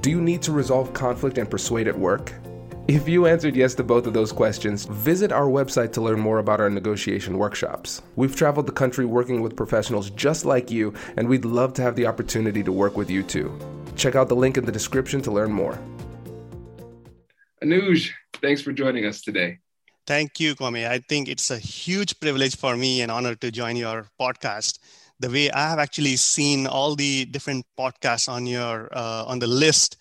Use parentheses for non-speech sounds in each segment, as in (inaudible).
Do you need to resolve conflict and persuade at work? If you answered yes to both of those questions, visit our website to learn more about our negotiation workshops. We've traveled the country working with professionals just like you, and we'd love to have the opportunity to work with you too. Check out the link in the description to learn more. Anuj, thanks for joining us today. Thank you, Kwame. I think it's a huge privilege for me and honor to join your podcast the way I have actually seen all the different podcasts on your uh, on the list,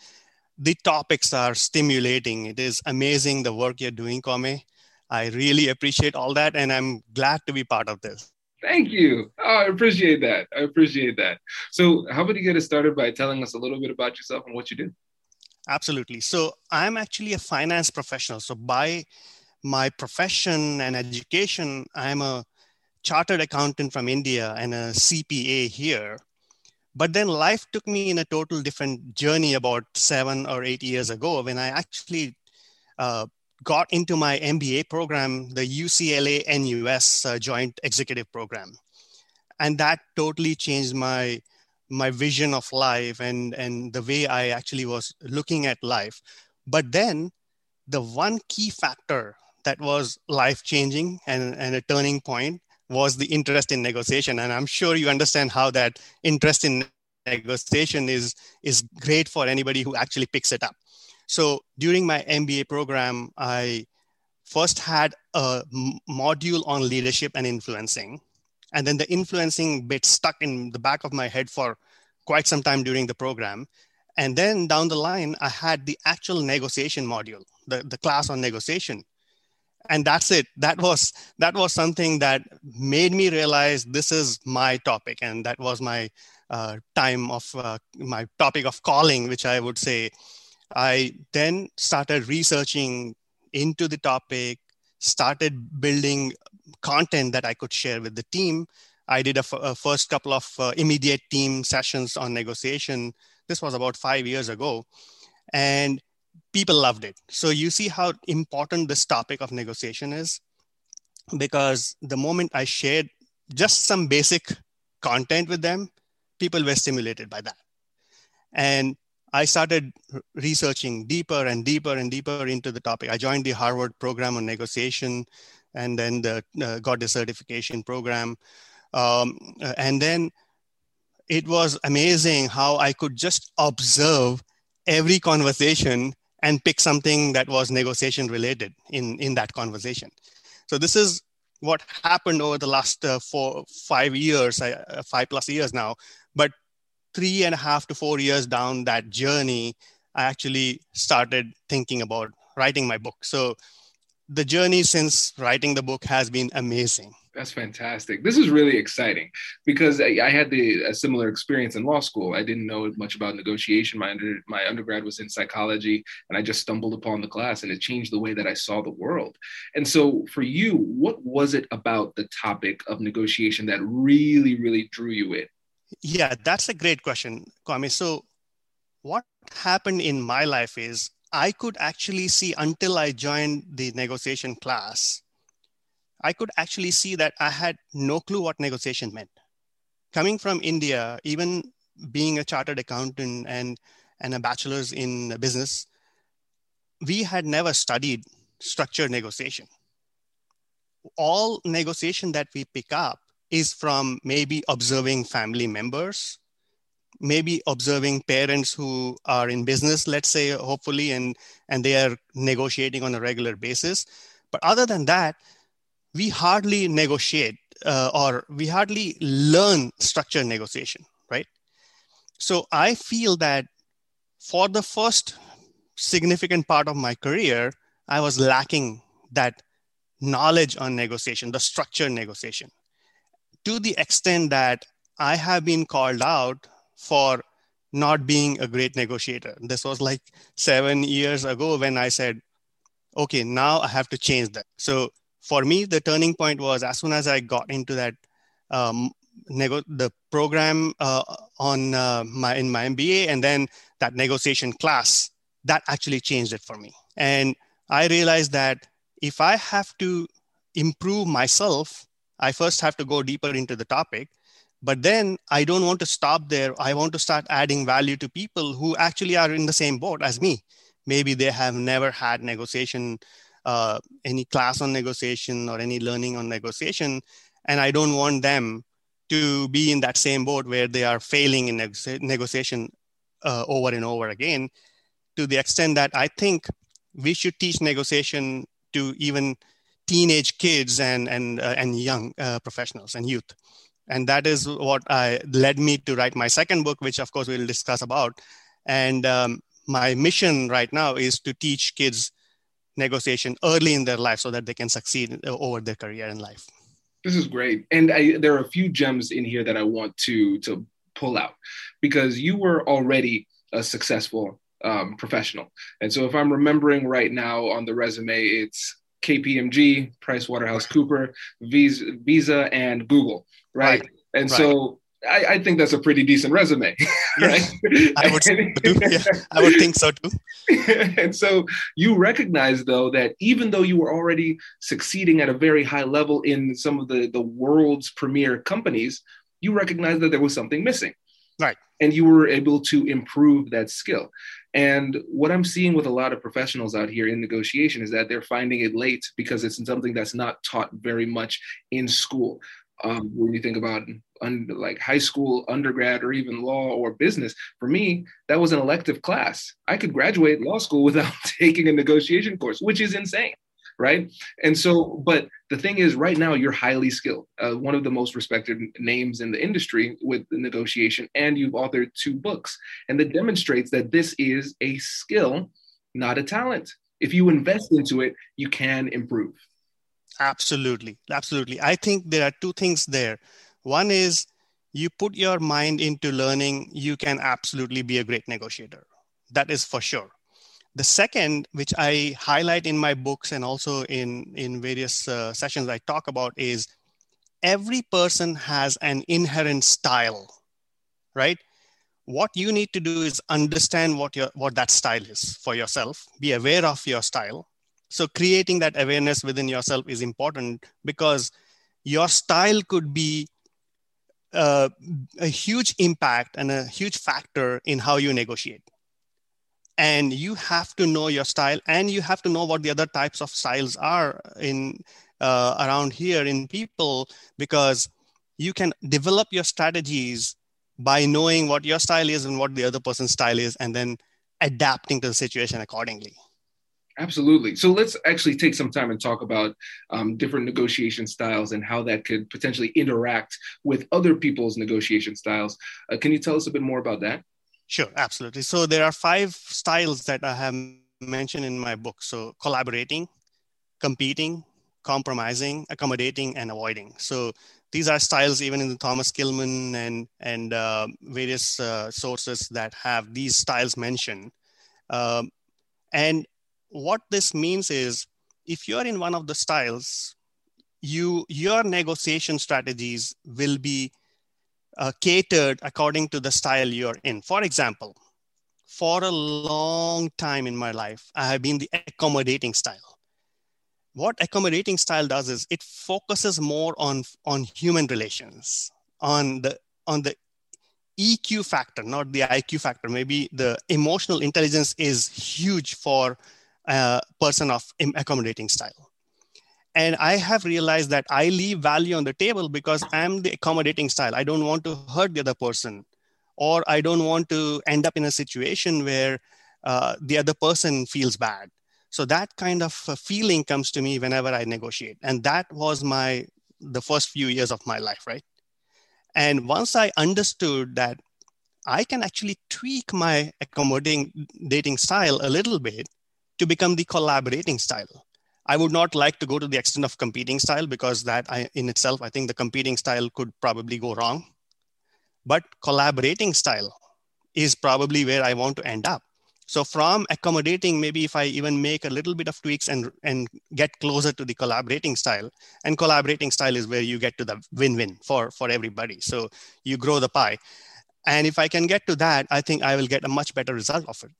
the topics are stimulating. It is amazing the work you're doing, Kwame. I really appreciate all that, and I'm glad to be part of this. Thank you. Oh, I appreciate that. I appreciate that. So, how about you get us started by telling us a little bit about yourself and what you do? Absolutely. So, I'm actually a finance professional. So, by my profession and education, I'm a chartered accountant from India and a CPA here. But then life took me in a total different journey about seven or eight years ago when I actually uh, got into my MBA program, the UCLA NUS uh, Joint Executive Program. And that totally changed my my vision of life and and the way I actually was looking at life. But then the one key factor that was life changing and, and a turning point was the interest in negotiation. And I'm sure you understand how that interest in negotiation is, is great for anybody who actually picks it up. So during my MBA program, I first had a module on leadership and influencing. And then the influencing bit stuck in the back of my head for quite some time during the program. And then down the line, I had the actual negotiation module, the, the class on negotiation and that's it. That was that was something that made me realize this is my topic. And that was my uh, time of uh, my topic of calling which i would say i then started researching into the topic started building content that i could share with the team. I did a, f- a first couple of uh, immediate team sessions on negotiation. This was about five years ago. And people loved it. So you see how important this topic of negotiation is because the moment I shared just some basic content with them, people were stimulated by that. And I started researching deeper and deeper and deeper into the topic. I joined the Harvard program on negotiation and then the, uh, got the certification program. Um, and then it was amazing how I could just observe every conversation and pick something that was negotiation related in, in that conversation. So this is what happened over the last uh, four, five years, uh, five plus years now. But three and a half to four years down that journey, I actually started thinking about writing my book. So the journey since writing the book has been amazing. That's fantastic. This is really exciting because I, I had the a similar experience in law school. I didn't know much about negotiation. My under, my undergrad was in psychology, and I just stumbled upon the class, and it changed the way that I saw the world. And so, for you, what was it about the topic of negotiation that really, really drew you in? Yeah, that's a great question, Kwame. So, what happened in my life is I could actually see until I joined the negotiation class I could actually see that I had no clue what negotiation meant. Coming from India, even being a chartered accountant and, and a bachelor's in business, we had never studied structured negotiation. All negotiation that we pick up is from maybe observing family members, maybe observing parents who are in business, let's say, hopefully, and, and they are negotiating on a regular basis. But other than that, we hardly negotiate uh, or we hardly learn structured negotiation, right? So I feel that for the first significant part of my career, I was lacking that knowledge on negotiation, the structured negotiation, to the extent that I have been called out for not being a great negotiator. This was like seven years ago when I said, okay, now I have to change that. So for me, the turning point was as soon as I got into that um, nego- the program uh, on uh, my in my MBA, and then that negotiation class that actually changed it for me. And I realized that if I have to improve myself, I first have to go deeper into the topic. But then I don't want to stop there. I want to start adding value to people who actually are in the same boat as me. Maybe they have never had negotiation, uh, any class on negotiation or any learning on negotiation. And I don't want them to be in that same boat where they are failing in negotiation uh, over and over again to the extent that I think we should teach negotiation to even teenage kids and and uh, and young uh, professionals and youth and that is what I, led me to write my second book which of course we'll discuss about and um, my mission right now is to teach kids negotiation early in their life so that they can succeed over their career in life this is great and I, there are a few gems in here that i want to to pull out because you were already a successful um, professional. And so if I'm remembering right now on the resume, it's KPMG, PricewaterhouseCooper, Visa, Visa and Google, right? right. And right. so I, I, think that's a pretty decent resume, (laughs) right? I would, (laughs) yeah, I would think so too. (laughs) and so you recognize though that even though you were already succeeding at a very high level in some of the, the world's premier companies, you recognize that there was something missing. Right. And you were able to improve that skill. And what I'm seeing with a lot of professionals out here in negotiation is that they're finding it late because it's something that's not taught very much in school. Um, when you think about un, like high school, undergrad, or even law or business, for me, that was an elective class. I could graduate law school (laughs) without taking a negotiation course, which is insane right? And so, but the thing is, right now, you're highly skilled, uh, one of the most respected names in the industry with the negotiation, and you've authored two books. And that demonstrates that this is a skill, not a talent. If you invest into it, you can improve. Absolutely. Absolutely. I think there are two things there. One is you put your mind into learning, you can absolutely be a great negotiator. That is for sure the second, which I highlight in my books and also in, in various uh, sessions I talk about, is every person has an inherent style, right? What you need to do is understand what, your, what that style is for yourself, be aware of your style. So, creating that awareness within yourself is important because your style could be uh, a huge impact and a huge factor in how you negotiate. And you have to know your style and you have to know what the other types of styles are in uh, around here in people because you can develop your strategies by knowing what your style is and what the other person's style is and then adapting to the situation accordingly Absolutely. So let's actually take some time and talk about um, different negotiation styles and how that could potentially interact with other people's negotiation styles. Uh, can you tell us a bit more about that? Sure, absolutely. So there are five styles that I have mentioned in my book. So collaborating, competing, compromising, accommodating, and avoiding. So these are styles even in the Thomas Kilmann and and uh, various uh, sources that have these styles mentioned. Um, and what this means is, if you're in one of the styles, you your negotiation strategies will be uh, catered according to the style you're in. For example, for a long time in my life, I have been the accommodating style. What accommodating style does is it focuses more on, on human relations, on the, on the EQ factor, not the IQ factor. Maybe the emotional intelligence is huge for person of accommodating style. And i have realized that i leave value on the table because i'm the accommodating style. I don't want to hurt the other person or i don't want to end up in a situation where uh, the other person feels bad. So that kind of feeling comes to me whenever i negotiate. And that was my the first few years of my life right? And once i understood that I can actually tweak my accommodating dating style a little bit to become the collaborating style. I would not like to go to the extent of competing style because that I, in itself, I think the competing style could probably go wrong. But collaborating style is probably where I want to end up. So from accommodating, maybe if I even make a little bit of tweaks and, and get closer to the collaborating style, and collaborating style is where you get to the win-win for, for everybody. So you grow the pie. And if I can get to that, I think I will get a much better result of it.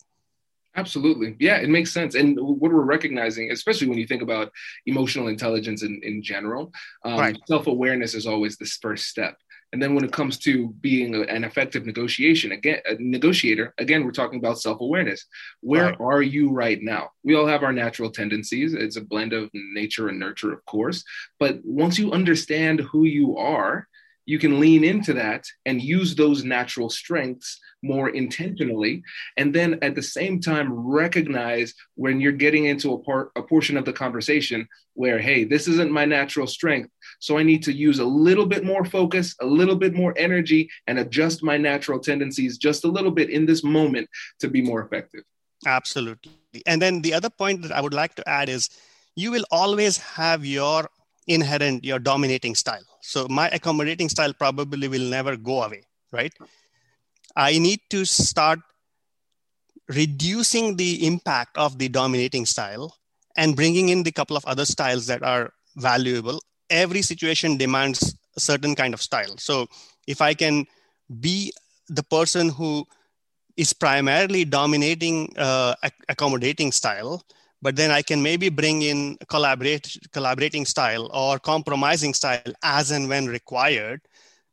Absolutely. Yeah, it makes sense. And what we're recognizing, especially when you think about emotional intelligence in, in general, um, right. self awareness is always this first step. And then when it comes to being a, an effective negotiation, again, a negotiator, again, we're talking about self-awareness. Where right. are you right now? We all have our natural tendencies. It's a blend of nature and nurture, of course. But once you understand who you are, you can lean into that and use those natural strengths more intentionally. And then at the same time recognize when you're getting into a part a portion of the conversation where hey this isn't my natural strength so i need to use a little bit more focus a little bit more energy and adjust my natural tendencies just a little bit in this moment to be more effective. Absolutely. And then the other point that i would like to add is you will always have your inherent your dominating style. So my accommodating style probably will never go away right? I need to start reducing the impact of the dominating style and bringing in the couple of other styles that are valuable. Every situation demands a certain kind of style. So if i can be the person who is primarily dominating uh, accommodating style but then I can maybe bring in collaborate, collaborating style or compromising style as and when required.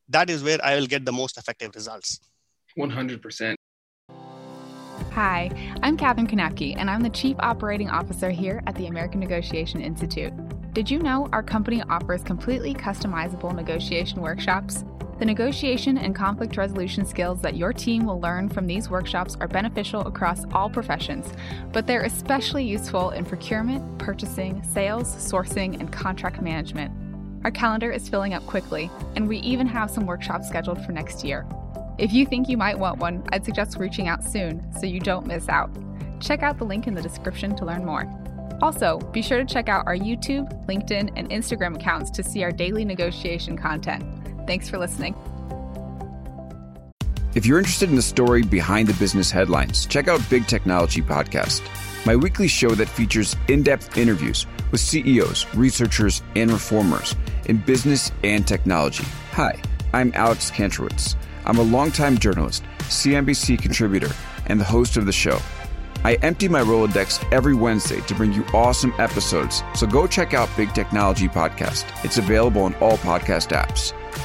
That is where I will get the most effective results. 100%. Hi, I'm Katherine Knapke, and I'm the Chief Operating Officer here at the American Negotiation Institute. Did you know our company offers completely customizable negotiation workshops? The negotiation and conflict resolution skills that your team will learn from these workshops are beneficial across all professions, but they're especially useful in procurement, purchasing, sales, sourcing, and contract management. Our calendar is filling up quickly, and we even have some workshops scheduled for next year. If you think you might want one, I'd suggest reaching out soon so you don't miss out. Check out the link in the description to learn more. Also, be sure to check out our YouTube, LinkedIn, and Instagram accounts to see our daily negotiation content. Thanks for listening. If you're interested in the story behind the business headlines, check out Big Technology Podcast, my weekly show that features in depth interviews with CEOs, researchers, and reformers in business and technology. Hi, I'm Alex Kantrowitz. I'm a longtime journalist, CNBC contributor, and the host of the show. I empty my Rolodex every Wednesday to bring you awesome episodes, so go check out Big Technology Podcast. It's available on all podcast apps.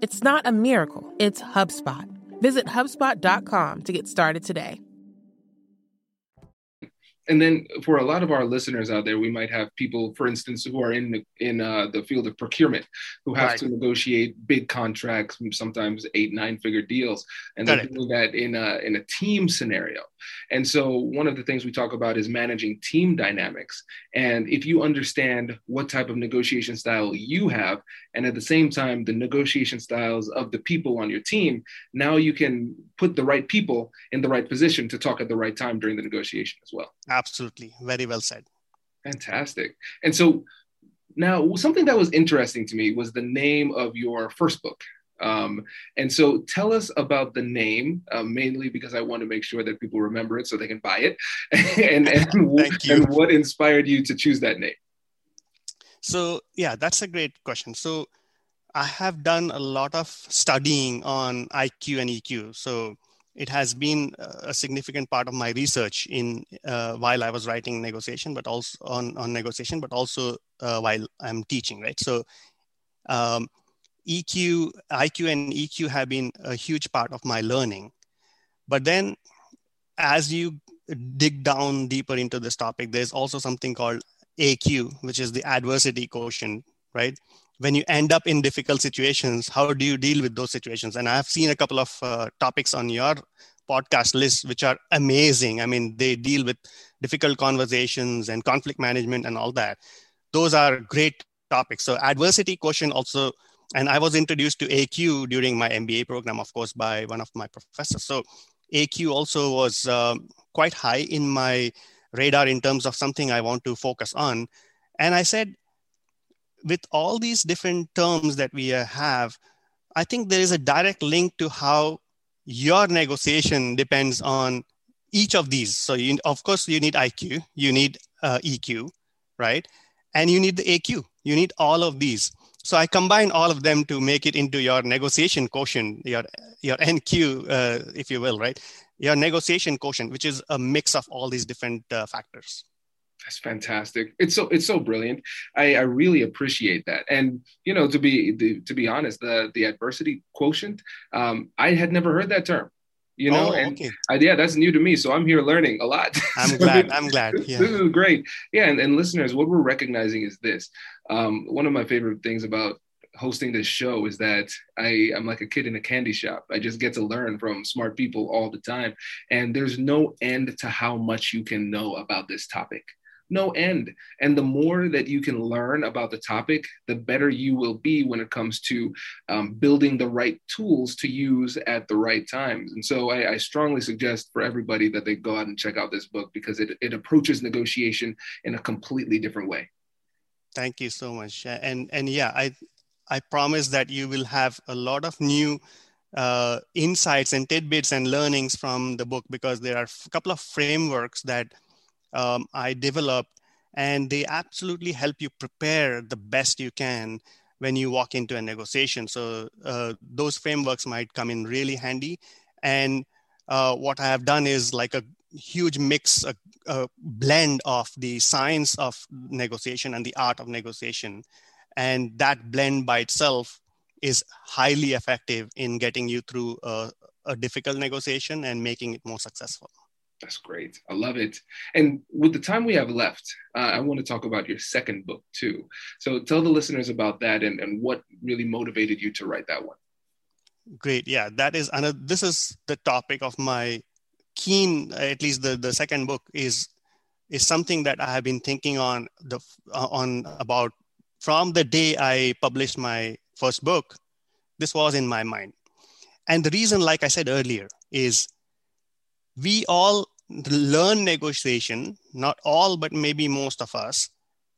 It's not a miracle, it's HubSpot. Visit HubSpot.com to get started today and then for a lot of our listeners out there, we might have people, for instance, who are in the, in uh, the field of procurement, who have right. to negotiate big contracts, sometimes eight nine figure deals, and they're doing that in a in a team scenario. And so one of the things we talk about is managing team dynamics. And if you understand what type of negotiation style you have, and at the same time the negotiation styles of the people on your team, now you can put the right people in the right position to talk at the right time during the negotiation as well. Absolutely. Very well said. Fantastic. And so now something that was interesting to me was the name of your first book. Um, and so tell us about the name, uh, mainly because I want to make sure that people remember it so they can buy it. (laughs) and, and, (laughs) and what inspired you to choose that name? So, yeah, that's a great question. So, I have done a lot of studying on IQ and EQ. So, it has been a significant part of my research in uh, while I was writing negotiation, but also on, on negotiation, but also uh, while I'm teaching, right? So um, EQ, IQ and EQ have been a huge part of my learning. But then as you dig down deeper into this topic, there's also something called AQ, which is the adversity quotient, right? When you end up in difficult situations, how do you deal with those situations? And I've seen a couple of uh, topics on your podcast list which are amazing. I mean, they deal with difficult conversations and conflict management and all that. Those are great topics. So adversity quotient also, and I was introduced to AQ during my MBA program, of course, by one of my professors. So AQ also was um, quite high in my radar in terms of something I want to focus on. And I said, with all these different terms that we have, I think there is a direct link to how your negotiation depends on each of these. So, you, of course, you need IQ, you need uh, EQ, right? And you need the AQ. You need all of these. So I combine all of them to make it into your negotiation quotient, your your NQ, uh, if you will, right? Your negotiation quotient, which is a mix of all these different uh, factors. That's fantastic. It's so it's so brilliant. I, I really appreciate that. And you know, to be the, to be honest, the the adversity quotient, um, I had never heard that term you know oh, and okay. I, yeah that's new to me so i'm here learning a lot (laughs) i'm glad i'm glad yeah. this is great yeah and, and listeners what we're recognizing is this um, one of my favorite things about hosting this show is that I, I'm like a kid in a candy shop. I just get to learn from smart people all the time. And there's no end to how much you can know about this topic no end. And the more that you can learn about the topic, the better you will be when it comes to um, building the right tools to use at the right times. And so I, I, strongly suggest for everybody that they go out and check out this book because it, it approaches negotiation in a completely different way. Thank you so much. And and yeah, I I promise that you will have a lot of new uh, insights and tidbits and learnings from the book because there are a couple of frameworks that um, I developed, and they absolutely help you prepare the best you can when you walk into a negotiation. So uh, those frameworks might come in really handy. And uh, what I have done is like a huge mix, a, a, blend of the science of negotiation and the art of negotiation. And that blend by itself is highly effective in getting you through a, a difficult negotiation and making it more successful. That's great. I love it. And with the time we have left, uh, I want to talk about your second book too. So tell the listeners about that and, and what really motivated you to write that one. Great. Yeah, that is another. This is the topic of my keen. At least the the second book is is something that I have been thinking on the uh, on about from the day I published my first book. This was in my mind, and the reason, like I said earlier, is we all learn negotiation, not all, but maybe most of us,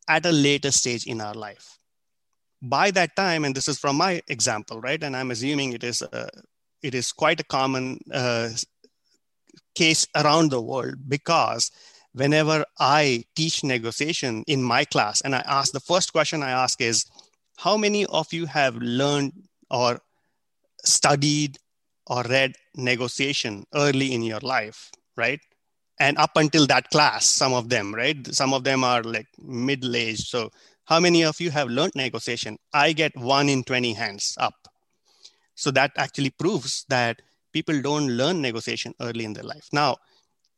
at a later stage in our life. By that time, and this is from my example, right? And I'm assuming it is a, it is quite a common uh, case around the world because whenever I teach negotiation in my class, and I ask the first question I ask is, how many of you have learned or studied or read negotiation early in your life, right? And up until that class, some of them, right? Some of them are like middle aged. So, how many of you have learned negotiation? I get one in 20 hands up. So, that actually proves that people don't learn negotiation early in their life. Now,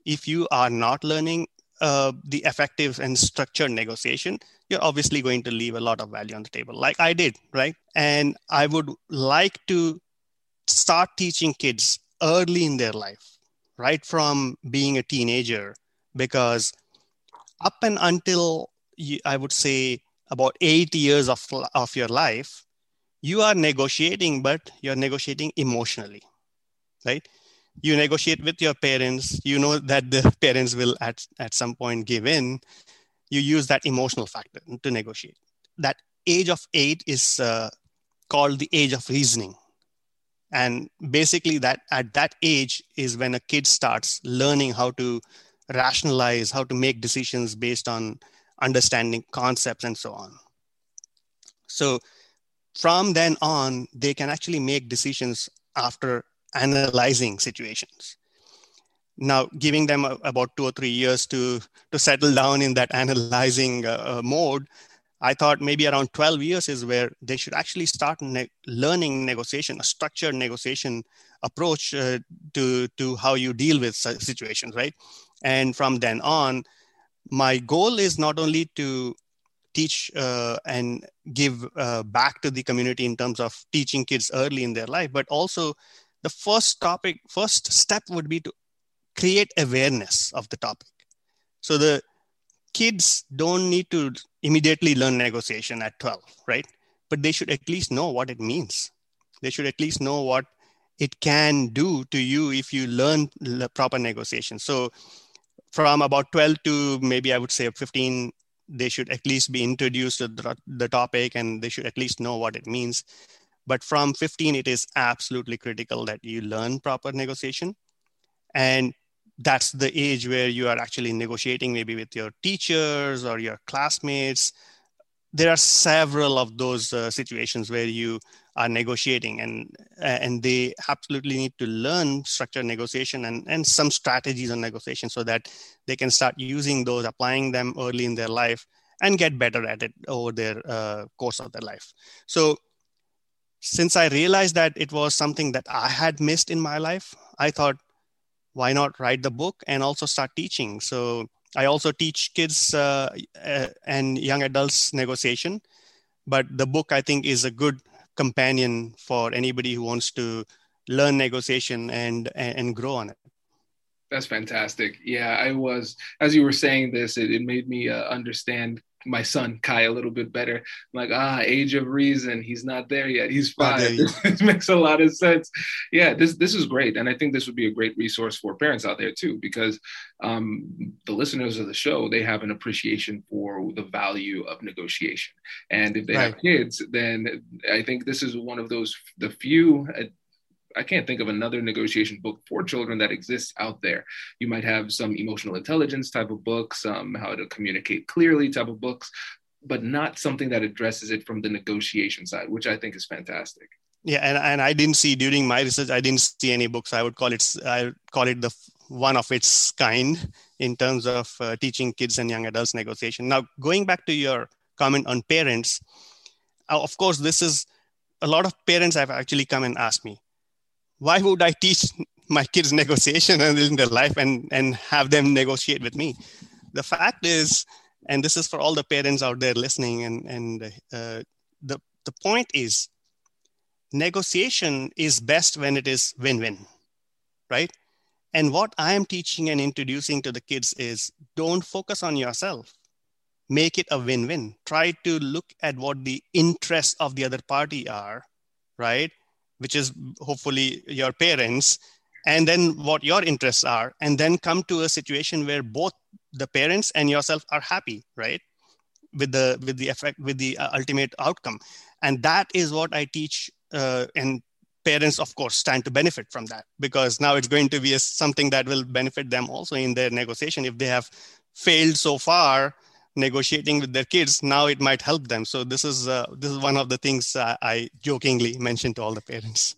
if you are not learning uh, the effective and structured negotiation, you're obviously going to leave a lot of value on the table, like I did, right? And I would like to start teaching kids early in their life, right from being a teenager, because up and until I would say about eight years of, of your life, you are negotiating, but you're negotiating emotionally, right? You negotiate with your parents, you know that the (laughs) parents will at, at some point give in. You use that emotional factor to negotiate. That age of eight is uh, called the age of reasoning and basically that at that age is when a kid starts learning how to rationalize how to make decisions based on understanding concepts and so on. So from then on they can actually make decisions after analyzing situations. Now giving them a, about two or three years to to settle down in that analyzing uh, uh mode I thought maybe around 12 years is where they should actually start ne- learning negotiation, a structured negotiation approach uh, to to how you deal with situations right? And from then on my goal is not only to teach uh, and give uh, back to the community in terms of teaching kids early in their life but also the first topic first step would be to create awareness of the topic. So the kids don't need to immediately learn negotiation at 12 right? But they should at least know what it means. They should at least know what it can do to you if you learn proper negotiation. So from about 12 to maybe i would say 15 they should at least be introduced to the, topic and they should at least know what it means. But from 15 it is absolutely critical that you learn proper negotiation. And that's the age where you are actually negotiating maybe with your teachers or your classmates. There are several of those uh, situations where you are negotiating and and they absolutely need to learn structured negotiation and, and some strategies on negotiation so that they can start using those applying them early in their life and get better at it over their uh, course of their life. So since i realized that it was something that i had missed in my life i thought why not write the book and also start teaching so I also teach kids uh, uh, and young adults negotiation, but the book I think is a good companion for anybody who wants to learn negotiation and and grow on it. That's fantastic. Yeah, I was as you were saying this, it, it made me uh, understand my son Kai a little bit better. I'm like, ah, age of reason. He's not there yet. He's five. (laughs) this makes a lot of sense. Yeah, this this is great, and I think this would be a great resource for parents out there too, because um, the listeners of the show they have an appreciation for the value of negotiation, and if they right. have kids, then I think this is one of those the few uh, I can't think of another negotiation book for children that exists out there. You might have some emotional intelligence type of books, um, how to communicate clearly type of books, but not something that addresses it from the negotiation side, which I think is fantastic. Yeah, and, and I didn't see during my research, I didn't see any books. I would call it I call it the one of its kind in terms of uh, teaching kids and young adults negotiation. Now, going back to your comment on parents, uh, of course, this is a lot of parents have actually come and asked me, why would I teach my kids (laughs) negotiation in their life and, and have them negotiate with me? The fact is, and this is for all the parents out there listening, and, and uh, the, the point is, negotiation is best when it is win win, right? And what I am teaching and introducing to the kids is don't focus on yourself. Make it a win win. Try to look at what the interests of the other party are, right? Which is hopefully your parents, and then what your interests are, and then come to a situation where both the parents and yourself are happy, right? With the with the effect with the uh, ultimate outcome, and that is what I teach. Uh, and parents, of course, stand to benefit from that because now it's going to be a, something that will benefit them also in their negotiation if they have failed so far negotiating with their kids now it might help them. So this is uh, this is one of the things uh, i jokingly mentioned to all the parents.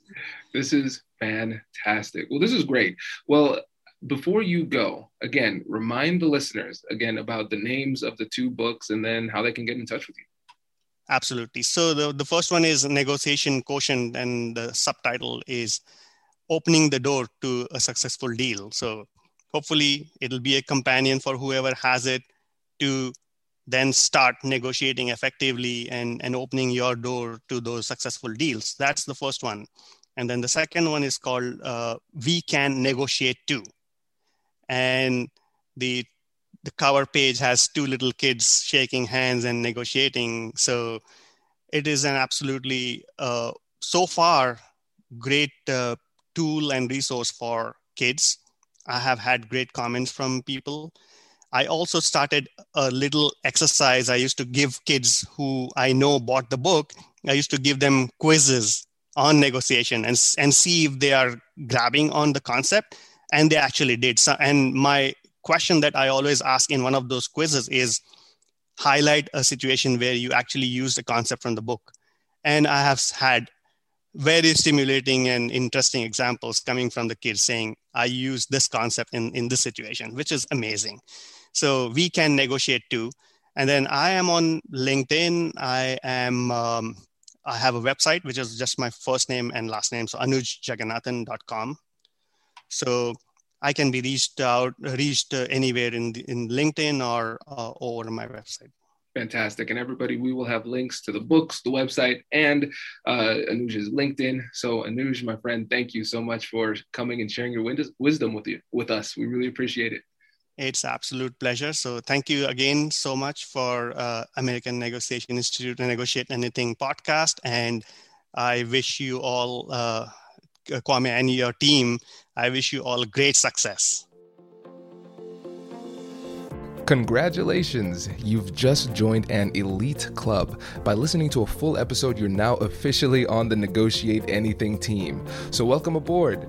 This is fantastic. Well this is great. Well before you go again remind the listeners again about the names of the two books and then how they can get in touch with you. Absolutely. So the, the first one is negotiation quotient and the subtitle is opening the door to a successful deal. So hopefully it'll be a companion for whoever has it to then start negotiating effectively and, and opening your door to those successful deals. That's the first one. And then the second one is called uh, We Can Negotiate Too. And the, the cover page has two little kids shaking hands and negotiating. So it is an absolutely, uh, so far, great uh, tool and resource for kids. I have had great comments from people I also started a little exercise. I used to give kids who I know bought the book, I used to give them quizzes on negotiation and, and see if they are grabbing on the concept. And they actually did. So, and my question that I always ask in one of those quizzes is highlight a situation where you actually use the concept from the book. And I have had very stimulating and interesting examples coming from the kids saying, I use this concept in, in this situation, which is amazing. So we can negotiate too. And then I am on LinkedIn. I am um, I have a website, which is just my first name and last name. So anujjagannathan.com. So I can be reached out, reached anywhere in, in LinkedIn or uh, over my website. Fantastic. And everybody, we will have links to the books, the website, and uh, Anuj's LinkedIn. So Anuj, my friend, thank you so much for coming and sharing your wisdom with you, with us. We really appreciate it. It's absolute pleasure. So thank you again so much for uh, American Negotiation Institute and Negotiate Anything podcast. And I wish you all, uh, Kwame and your team, I wish you all great success. Congratulations! You've just joined an elite club. By listening to a full episode, you're now officially on the Negotiate Anything team. So, welcome aboard.